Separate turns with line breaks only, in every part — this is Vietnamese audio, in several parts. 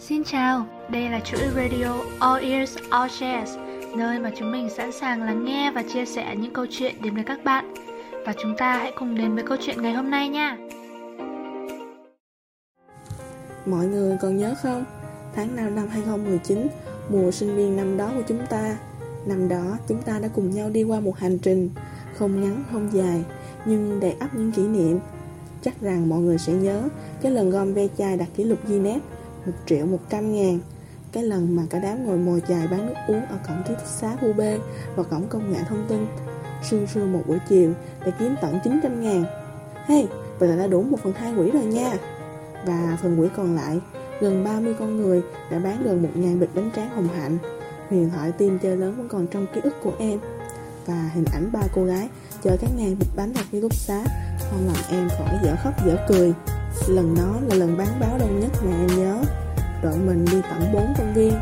Xin chào, đây là chuỗi radio All Ears All Shares, nơi mà chúng mình sẵn sàng lắng nghe và chia sẻ những câu chuyện đến với các bạn. Và chúng ta hãy cùng đến với câu chuyện ngày hôm nay nha.
Mọi người còn nhớ không? Tháng 5 năm 2019, mùa sinh viên năm đó của chúng ta. Năm đó, chúng ta đã cùng nhau đi qua một hành trình, không ngắn không dài, nhưng đầy ắp những kỷ niệm. Chắc rằng mọi người sẽ nhớ cái lần gom ve chai đặt kỷ lục Guinness 1 triệu 100 ngàn. Cái lần mà cả đám ngồi mồi chài bán nước uống ở cổng ký túc xá Khu B và cổng công nghệ thông tin Sương sương một buổi chiều để kiếm tận 900 ngàn. Hey, vậy là đã đủ 1 phần 2 quỹ rồi nha. Và phần quỹ còn lại, gần 30 con người đã bán gần 1 ngàn bịch bánh tráng hồng hạnh. Huyền thoại tim chơi lớn vẫn còn trong ký ức của em. Và hình ảnh ba cô gái chờ các ngàn bịch bánh vào ký túc xá Không làm em khỏi dở khóc dở cười. Lần đó là lần bán báo đông nhất mà em nhớ. Đội mình đi tận 4 công viên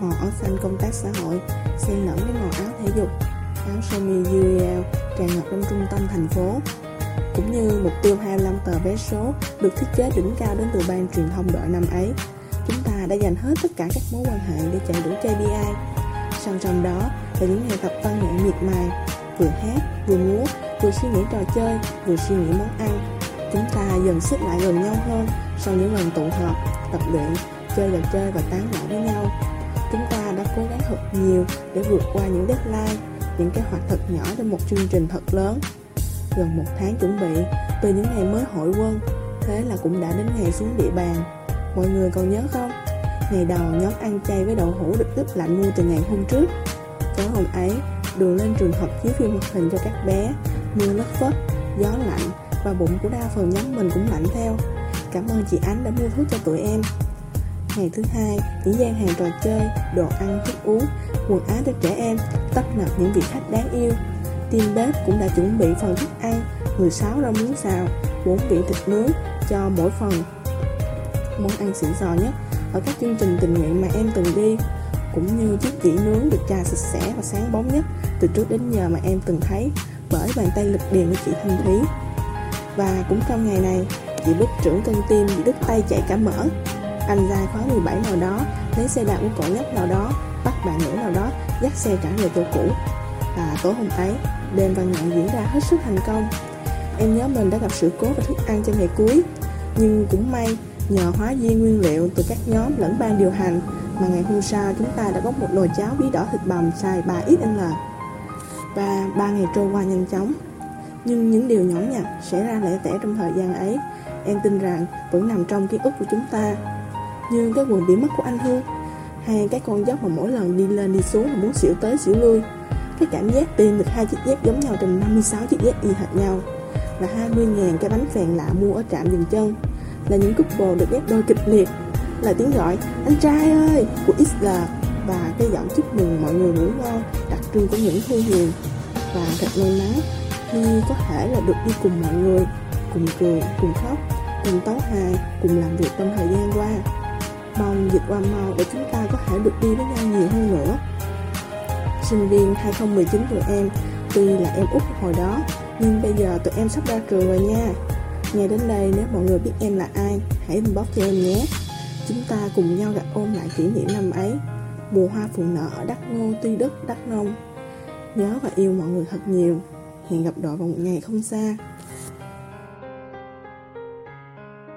Màu áo xanh công tác xã hội Xen lẫn với màu áo thể dục Áo sơ mi Uriel tràn ngập trong trung tâm thành phố. Cũng như mục tiêu 25 tờ vé số Được thiết kế đỉnh cao đến từ ban truyền thông đội năm ấy. Chúng ta đã dành hết tất cả các mối quan hệ để chạy đủ KPI Song song đó là những ngày tập văn nghệ miệt mài Vừa hát, vừa múa, vừa suy nghĩ trò chơi, vừa suy nghĩ món ăn. Chúng ta dần xích lại gần nhau hơn sau những lần tụ họp, tập luyện, chơi trò chơi và tán gẫu với nhau. Chúng ta đã cố gắng thật nhiều để vượt qua những deadline, những kế hoạch thật nhỏ trong một chương trình thật lớn. Gần một tháng chuẩn bị, từ những ngày mới hội quân, thế là cũng đã đến ngày xuống địa bàn. Mọi người còn nhớ không? Ngày đầu nhóm ăn chay với đậu hũ được ướp lạnh mua từ ngày hôm trước. Tối hôm ấy, đường lên trường học chiếu phim hoạt hình cho các bé, mưa lất phất, gió lạnh và bụng của đa phần nhóm mình cũng lạnh theo. Cảm ơn chị Ánh đã mua thuốc cho tụi em. Ngày thứ hai, những gian hàng trò chơi, đồ ăn, thức uống, quần áo cho trẻ em, tấp nập những vị khách đáng yêu. Team bếp cũng đã chuẩn bị phần thức ăn, 16 rau muống xào, 4 vị thịt nướng cho mỗi phần. Món ăn xịn sò nhất ở các chương trình tình nguyện mà em từng đi, cũng như chiếc chỉ nướng được trà sạch sẽ và sáng bóng nhất từ trước đến giờ mà em từng thấy bởi bàn tay lực điền của chị Thanh Thúy. Và cũng trong ngày này, chị Bích trưởng cân tim bị đứt tay chạy cả mỡ. Anh ra khóa 17 nào đó, lấy xe đạp của cậu nhóc nào đó, bắt bạn nữ nào đó, dắt xe trả về chỗ cũ. Và tối hôm ấy, đêm văn nghệ diễn ra hết sức thành công. Em nhớ mình đã gặp sự cố và thức ăn cho ngày cuối. Nhưng cũng may, nhờ hóa viên nguyên liệu từ các nhóm lẫn ban điều hành mà ngày hôm sau chúng ta đã có một nồi cháo bí đỏ thịt bằm xài 3XL. Và ba ngày trôi qua nhanh chóng, nhưng những điều nhỏ nhặt xảy ra lẻ tẻ trong thời gian ấy, Em tin rằng vẫn nằm trong ký ức của chúng ta. Như cái quần bị mất của anh Hương Hay cái con dốc mà mỗi lần đi lên đi xuống là muốn xỉu tới xỉu lui. Cái cảm giác tìm được hai chiếc dép giống nhau trong 56 chiếc dép y hệt nhau Là 20.000 cái bánh phèn lạ mua ở trạm dừng chân, Là những couple được ghép đôi kịch liệt, Là tiếng gọi, anh trai ơi! của XL Và cái giọng chúc mừng mọi người ngủ ngon đặc trưng của những thu hiền. Và thật may mắn khi có thể là được đi cùng mọi người cùng cười, cùng khóc, cùng tấu hài, cùng làm việc trong thời gian qua. Mong dịch qua mau để chúng ta có thể được đi với nhau nhiều hơn nữa. Sinh viên 2019 tụi em, tuy là em út hồi đó, nhưng bây giờ tụi em sắp ra trường rồi nha. Nghe đến đây nếu mọi người biết em là ai, hãy inbox cho em nhé. Chúng ta cùng nhau gặp ôm lại kỷ niệm năm ấy. Mùa hoa phụ nở ở Đắk Ngô, Tuy Đức, Đắk Nông. Nhớ và yêu mọi người thật nhiều. Hẹn gặp đó vào một ngày không xa.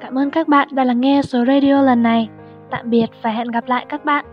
Cảm ơn các bạn đã lắng nghe số radio lần này. Tạm biệt và hẹn gặp lại các bạn.